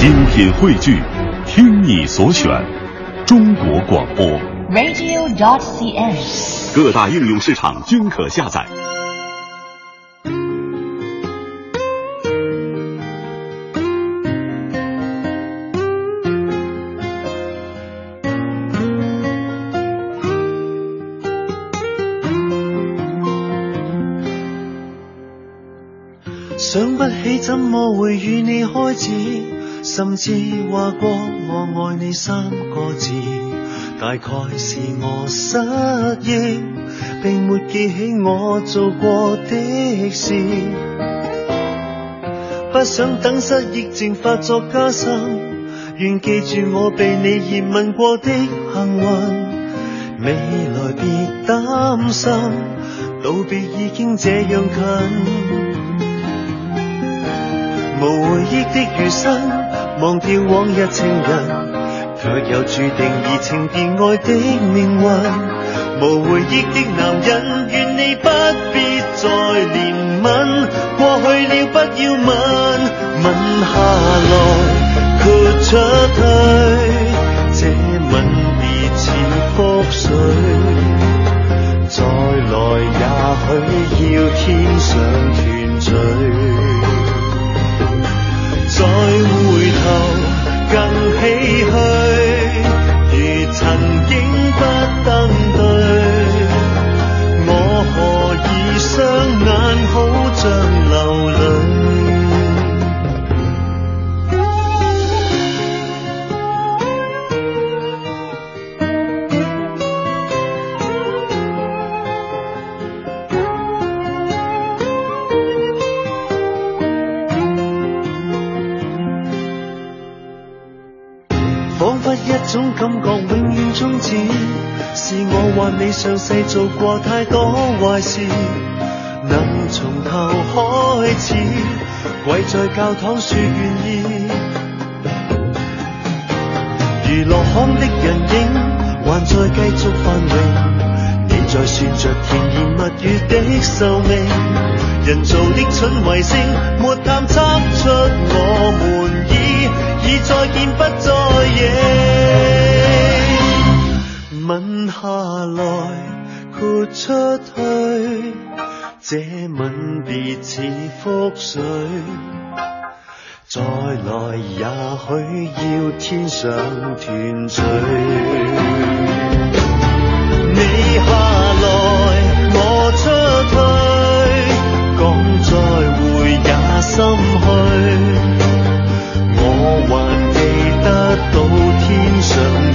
精品汇聚，听你所选，中国广播。Radio.CN，各大应用市场均可下载。想不起怎么会与你开始。甚至话过我爱你三个字，大概是我失忆，并没记起我做过的事。不想等失忆症发作加深，愿记住我被你热吻过的幸运。未来别担心，道别已经这样近，无回忆的余生。忘掉往日情人，却又注定以情别爱的命运。无回忆的男人，愿你不必再怜悯。过去了不要问，吻下来豁出去，这吻别似覆水，再来也许要天上团聚。再回头，更唏嘘。上世做过太多坏事，能从头开始跪在教堂说愿意。如乐空的人影还在继续繁荣，你在算着甜言蜜语的寿命，人造的蠢卫星没探测出我们已已再见不再见。吻下来，豁出去，这吻别似覆水，再来也许要天上团聚。你下来，我出去，讲再会也心虚，我还记得到天上。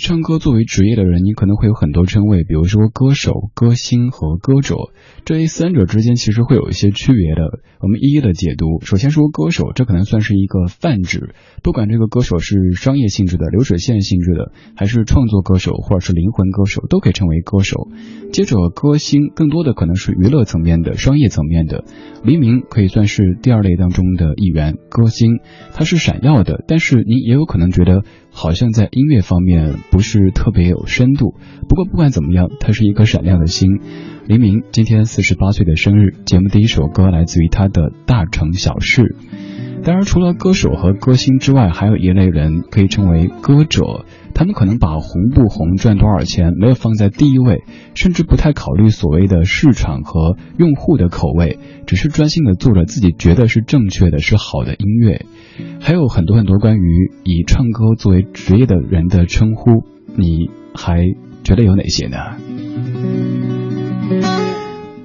唱歌作为职业的人，你可能会有很多称谓，比如说歌手、歌星和歌者，这三者之间其实会有一些区别的，我们一一的解读。首先说歌手，这可能算是一个泛指，不管这个歌手是商业性质的、流水线性质的，还是创作歌手或者是灵魂歌手，都可以称为歌手。接着，歌星更多的可能是娱乐层面的、商业层面的。黎明可以算是第二类当中的一员。歌星，他是闪耀的，但是你也有可能觉得好像在音乐方面不是特别有深度。不过不管怎么样，他是一颗闪亮的星。黎明今天四十八岁的生日，节目第一首歌来自于他的《大城小事》。当然，除了歌手和歌星之外，还有一类人可以称为歌者。他们可能把红不红、赚多少钱没有放在第一位，甚至不太考虑所谓的市场和用户的口味，只是专心的做着自己觉得是正确的是好的音乐。还有很多很多关于以唱歌作为职业的人的称呼，你还觉得有哪些呢？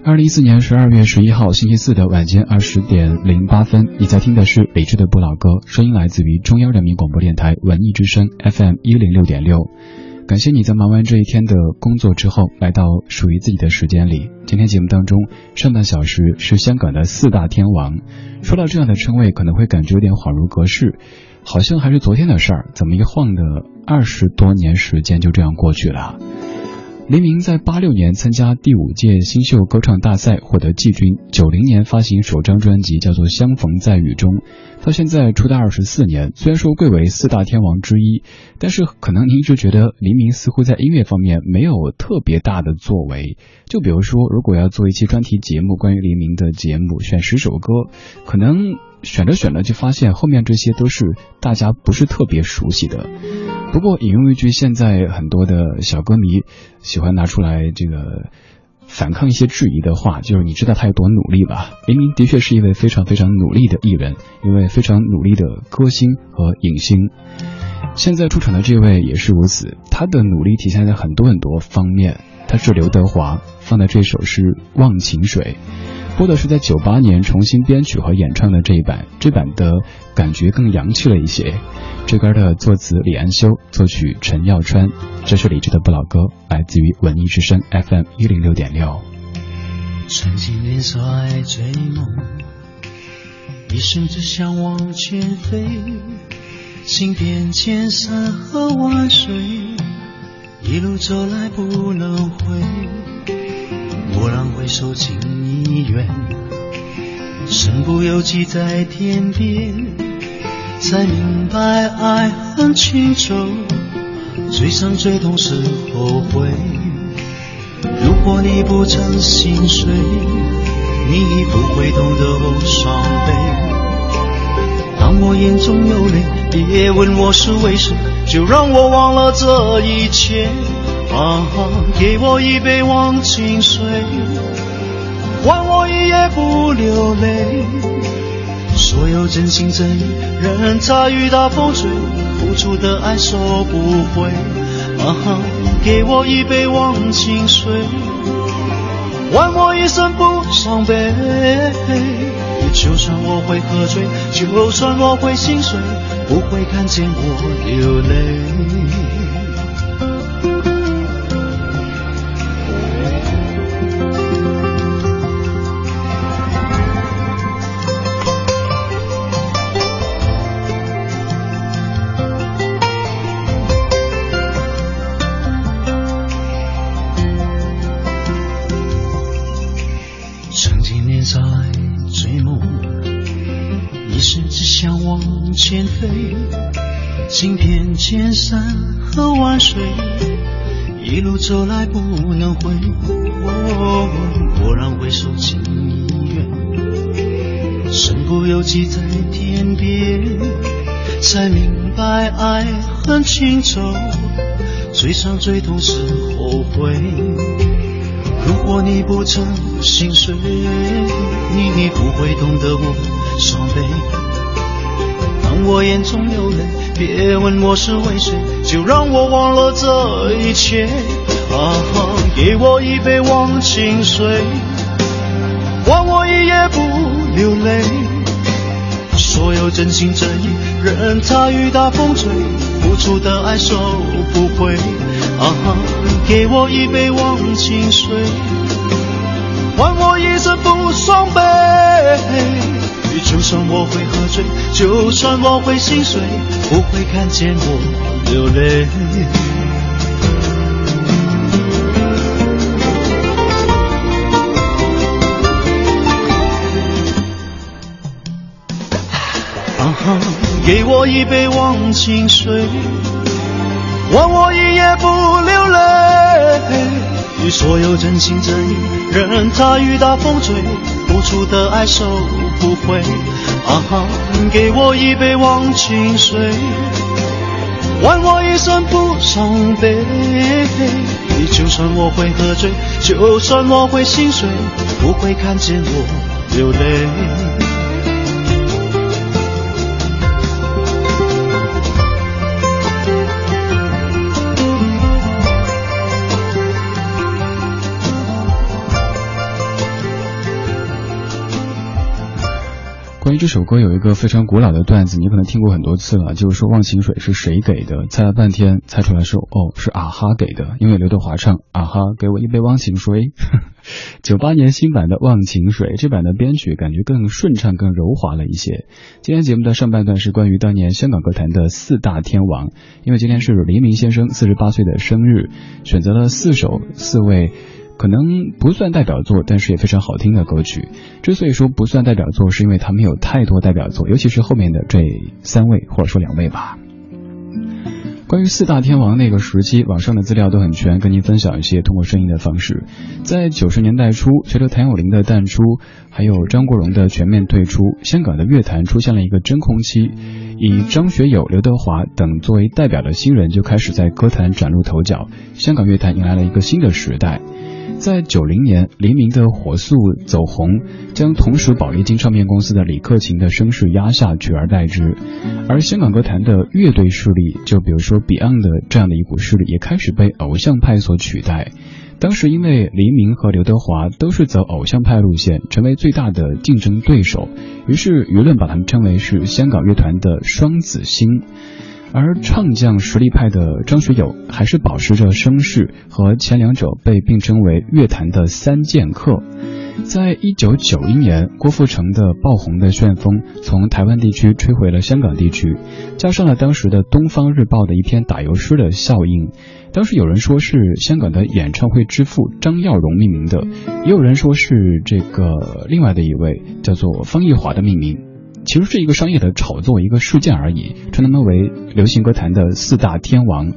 二零一四年十二月十一号星期四的晚间二十点零八分，你在听的是李志的《不老歌》，声音来自于中央人民广播电台文艺之声 FM 一零六点六。感谢你在忙完这一天的工作之后，来到属于自己的时间里。今天节目当中，上半小时是香港的四大天王。说到这样的称谓，可能会感觉有点恍如隔世，好像还是昨天的事儿，怎么一晃的二十多年时间就这样过去了？黎明在八六年参加第五届新秀歌唱大赛获得季军，九零年发行首张专辑叫做《相逢在雨中》，到现在出道二十四年，虽然说贵为四大天王之一，但是可能您一直觉得黎明似乎在音乐方面没有特别大的作为。就比如说，如果要做一期专题节目关于黎明的节目，选十首歌，可能选着选着就发现后面这些都是大家不是特别熟悉的。不过，引用一句现在很多的小歌迷喜欢拿出来这个反抗一些质疑的话，就是你知道他有多努力吧？明明的确是一位非常非常努力的艺人，一位非常努力的歌星和影星。现在出场的这位也是如此，他的努力体现在很多很多方面。他是刘德华，放的这首是《忘情水》。播的是在九八年重新编曲和演唱的这一版，这版的感觉更洋气了一些。这歌的作词李安修，作曲陈耀川。这是李志的《不老歌》，来自于文艺之声 FM 一零六点六。曾经年少爱追梦，一生只想往前飞，行遍千山和万水，一路走来不能回。蓦然回首，情已远，身不由己在天边，才明白爱恨情仇，最伤最痛是后悔。如果你不曾心碎，你不会懂得我伤悲。当我眼中有泪，别问我是为什么，就让我忘了这一切。啊，给我一杯忘情水，换我一夜不流泪。所有真心真意，任它雨打风吹，付出的爱收不回。啊，给我一杯忘情水，换我一生不伤悲。就算我会喝醉，就算我会心碎，不会看见我流泪。只想往前飞，行遍千山和万水，一路走来不能回。蓦然回首，情已远，身不由己在天边，才明白爱恨情仇，最伤最痛是后悔。如果你不曾心碎，你不会懂得我。伤悲，当我眼中流泪，别问我是为谁，就让我忘了这一切。啊哈，给我一杯忘情水，换我一夜不流泪。所有真心真意任它雨打风吹，付出的爱收不回。啊哈，给我一杯忘情水，换我一生不伤悲。就算我会喝醉，就算我会心碎，不会看见我流泪。啊哈！给我一杯忘情水，忘我一夜不流泪。所有真心真意，任它雨打风吹，付出的爱收不回。啊哈！给我一杯忘情水，换我一生不伤悲。就算我会喝醉，就算我会心碎，不会看见我流泪。这首歌有一个非常古老的段子，你可能听过很多次了，就是说《忘情水》是谁给的？猜了半天，猜出来是哦，是啊哈给的，因为刘德华唱啊哈，给我一杯忘情水。九八年新版的《忘情水》，这版的编曲感觉更顺畅、更柔滑了一些。今天节目的上半段是关于当年香港歌坛的四大天王，因为今天是黎明先生四十八岁的生日，选择了四首四位。可能不算代表作，但是也非常好听的歌曲。之所以说不算代表作，是因为他没有太多代表作，尤其是后面的这三位或者说两位吧。关于四大天王那个时期，网上的资料都很全，跟您分享一些通过声音的方式。在九十年代初，随着谭咏麟的淡出，还有张国荣的全面退出，香港的乐坛出现了一个真空期，以张学友、刘德华等作为代表的新人就开始在歌坛崭露头角，香港乐坛迎来了一个新的时代。在九零年，黎明的火速走红，将同属宝丽金唱片公司的李克勤的声势压下，取而代之。而香港歌坛的乐队势力，就比如说 Beyond 的这样的一股势力，也开始被偶像派所取代。当时因为黎明和刘德华都是走偶像派路线，成为最大的竞争对手，于是舆论把他们称为是香港乐团的双子星。而唱将实力派的张学友还是保持着声势，和前两者被并称为乐坛的三剑客。在一九九一年，郭富城的爆红的《旋风》从台湾地区吹回了香港地区，加上了当时的《东方日报》的一篇打油诗的效应，当时有人说是香港的演唱会之父张耀荣命名的，也有人说是这个另外的一位叫做方逸华的命名。其实是一个商业的炒作，一个事件而已。称他们为流行歌坛的四大天王，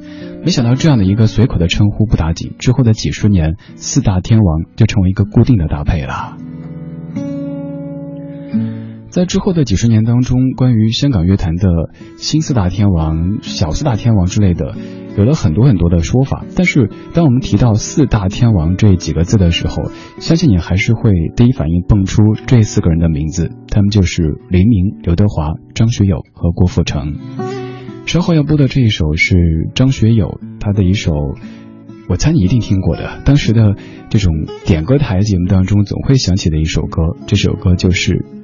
没想到这样的一个随口的称呼不打紧，之后的几十年，四大天王就成为一个固定的搭配了。在之后的几十年当中，关于香港乐坛的新四大天王、小四大天王之类的，有了很多很多的说法。但是，当我们提到“四大天王”这几个字的时候，相信你还是会第一反应蹦出这四个人的名字。他们就是黎明、刘德华、张学友和郭富城。稍后要播的这一首是张学友他的一首，我猜你一定听过的，当时的这种点歌台节目当中总会响起的一首歌。这首歌就是。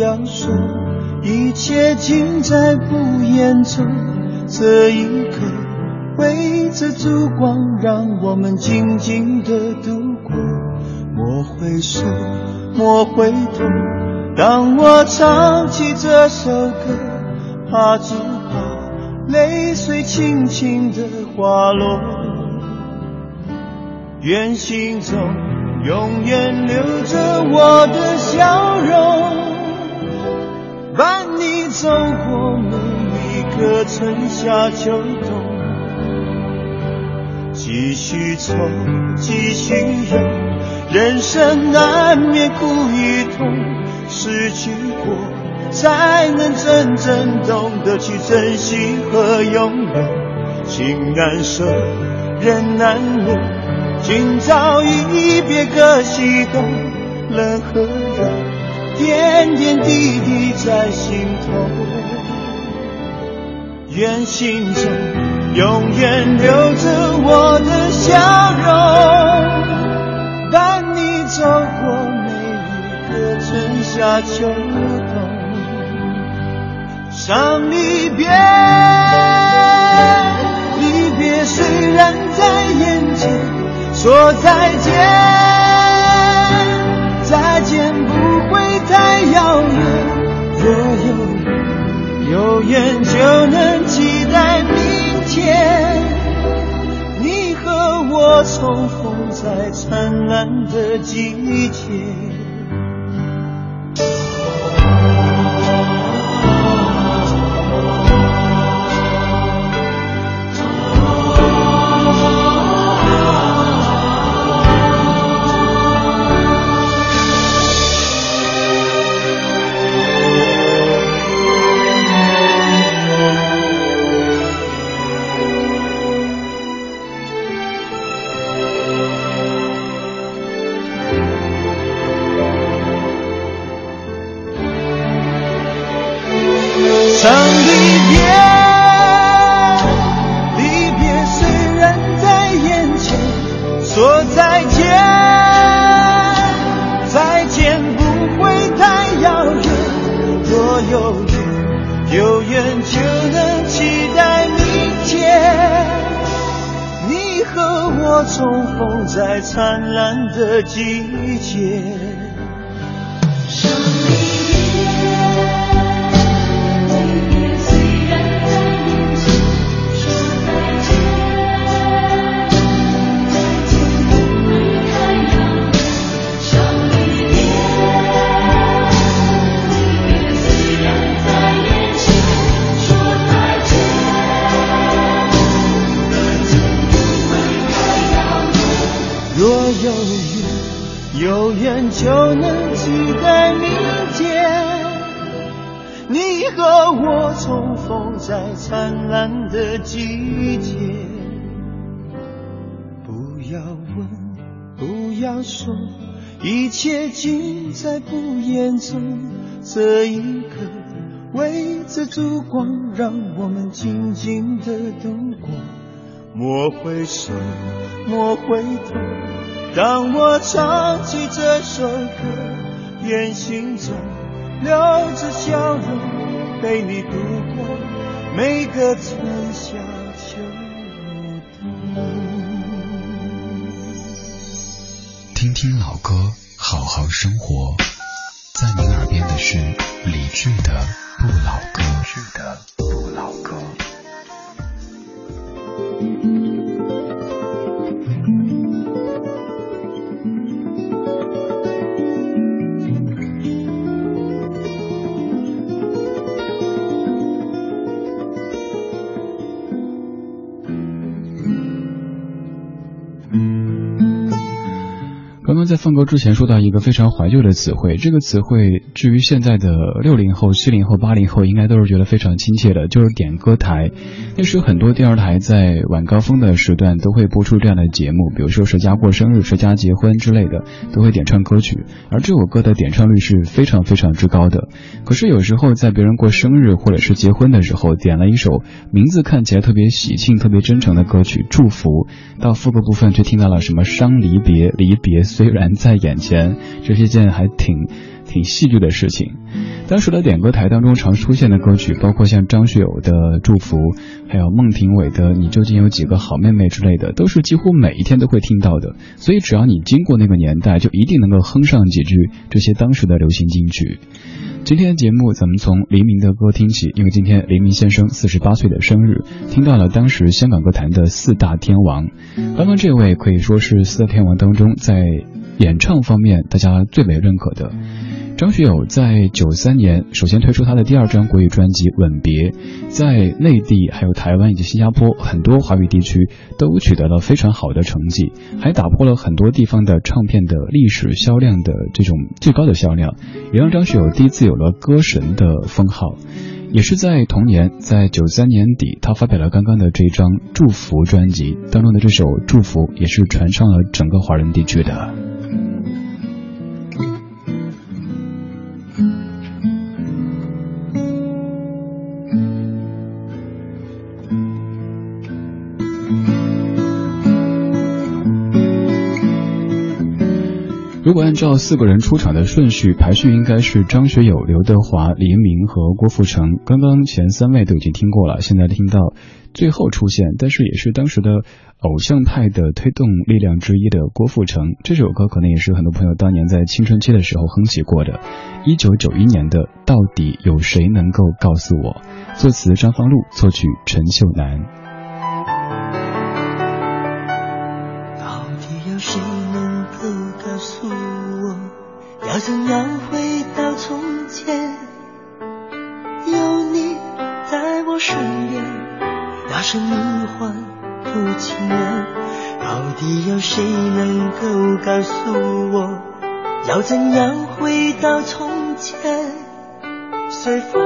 要说一切尽在不言中，这一刻围着烛光，让我们静静的度过。莫回首，莫回头。当我唱起这首歌，怕只怕泪水轻轻的滑落。愿心中永远留着我的笑容。伴你走过每一个春夏秋冬，继续愁，继续忧，人生难免苦与痛，失去过，才能真正懂得去珍惜和拥有。情难舍，人难留，今朝一别各西东，冷和热。点点滴滴在心头，愿心中永远留着我的笑容，伴你走过每一个春夏秋冬。伤离别，离别虽然在眼前，说再见。遥远，若有有缘，就能期待明天，你和我重逢在灿烂的季节。离别，离别虽然在眼前，说再见，再见不会太遥远。若有缘，有缘就能期待明天，你和我重逢在灿烂的季节。有缘就能期待明天，你和我重逢在灿烂的季节。不要问，不要说，一切尽在不言中。这一刻，围着烛光，让我们静静的度过。莫回首，莫回头。当我唱起这首歌愿心中留着笑容陪你度过每个春夏秋冬听听老歌好好生活在您耳边的是理智的不老歌放歌之前说到一个非常怀旧的词汇，这个词汇至于现在的六零后、七零后、八零后应该都是觉得非常亲切的，就是点歌台。那时很多电视台在晚高峰的时段都会播出这样的节目，比如说谁家过生日、谁家结婚之类的都会点唱歌曲，而这首歌的点唱率是非常非常之高的。可是有时候在别人过生日或者是结婚的时候，点了一首名字看起来特别喜庆、特别真诚的歌曲，祝福到副歌部分却听到了什么伤离别，离别虽然。在眼前，这是一件还挺挺戏剧的事情。当时的点歌台当中常出现的歌曲，包括像张学友的《祝福》，还有孟庭苇的《你究竟有几个好妹妹》之类的，都是几乎每一天都会听到的。所以只要你经过那个年代，就一定能够哼上几句这些当时的流行金曲。今天的节目，咱们从黎明的歌听起，因为今天黎明先生四十八岁的生日，听到了当时香港歌坛的四大天王。刚刚这位可以说是四大天王当中在。演唱方面，大家最为认可的，张学友在九三年首先推出他的第二张国语专辑《吻别》，在内地、还有台湾以及新加坡很多华语地区都取得了非常好的成绩，还打破了很多地方的唱片的历史销量的这种最高的销量，也让张学友第一次有了歌神的封号。也是在同年，在九三年底，他发表了刚刚的这张《祝福》专辑当中的这首《祝福》，也是传唱了整个华人地区的。如果按照四个人出场的顺序排序，应该是张学友、刘德华、黎明和郭富城。刚刚前三位都已经听过了，现在听到最后出现，但是也是当时的偶像派的推动力量之一的郭富城。这首歌可能也是很多朋友当年在青春期的时候哼起过的。一九九一年的，到底有谁能够告诉我？作词张方路，作曲陈秀楠。要怎样回到从前？有你在我身边，那是梦幻不情愿。到底有谁能够告诉我，要怎样回到从前？随风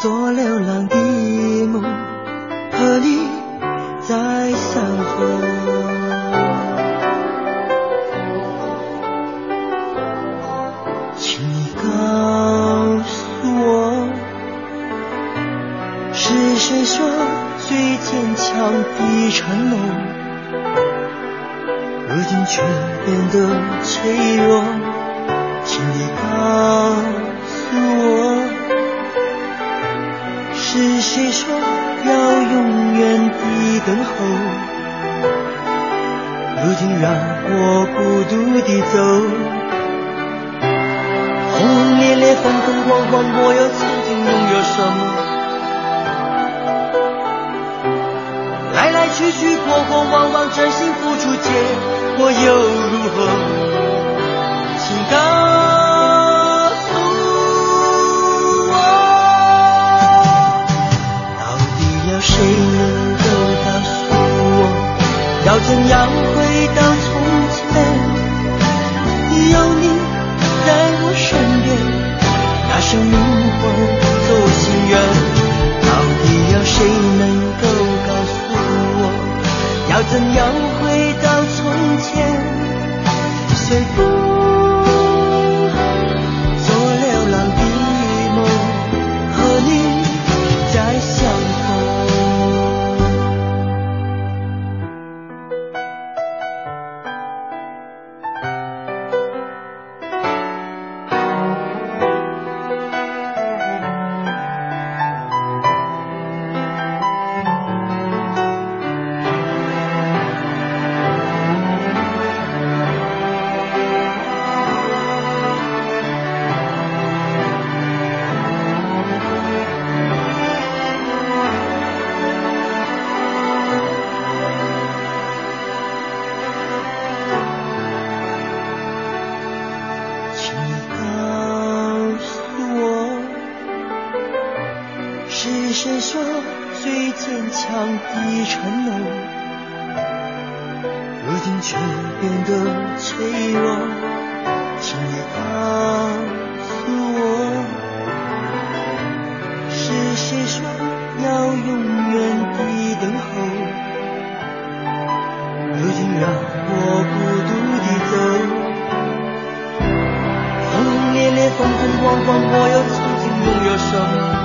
做流浪的梦，和你再相逢。一场梦，如今却变得脆弱。请你告诉我，是谁说要永远的等候？如今让我孤独的走，轰轰烈烈，风风光光，我又曾经拥有什么？去去过过往往，真心付出，结果又如何？请告诉我，到底有谁能够告诉我，要怎样回到从前？有你在我身边，拿生命换走心愿，到底有谁能？怎样回到从前？说最坚强的承诺，如今却变得脆弱。请你告诉我，是谁说要永远的等候？如今让我孤独的走，轰轰烈烈，风风光光，我又曾经拥有什么？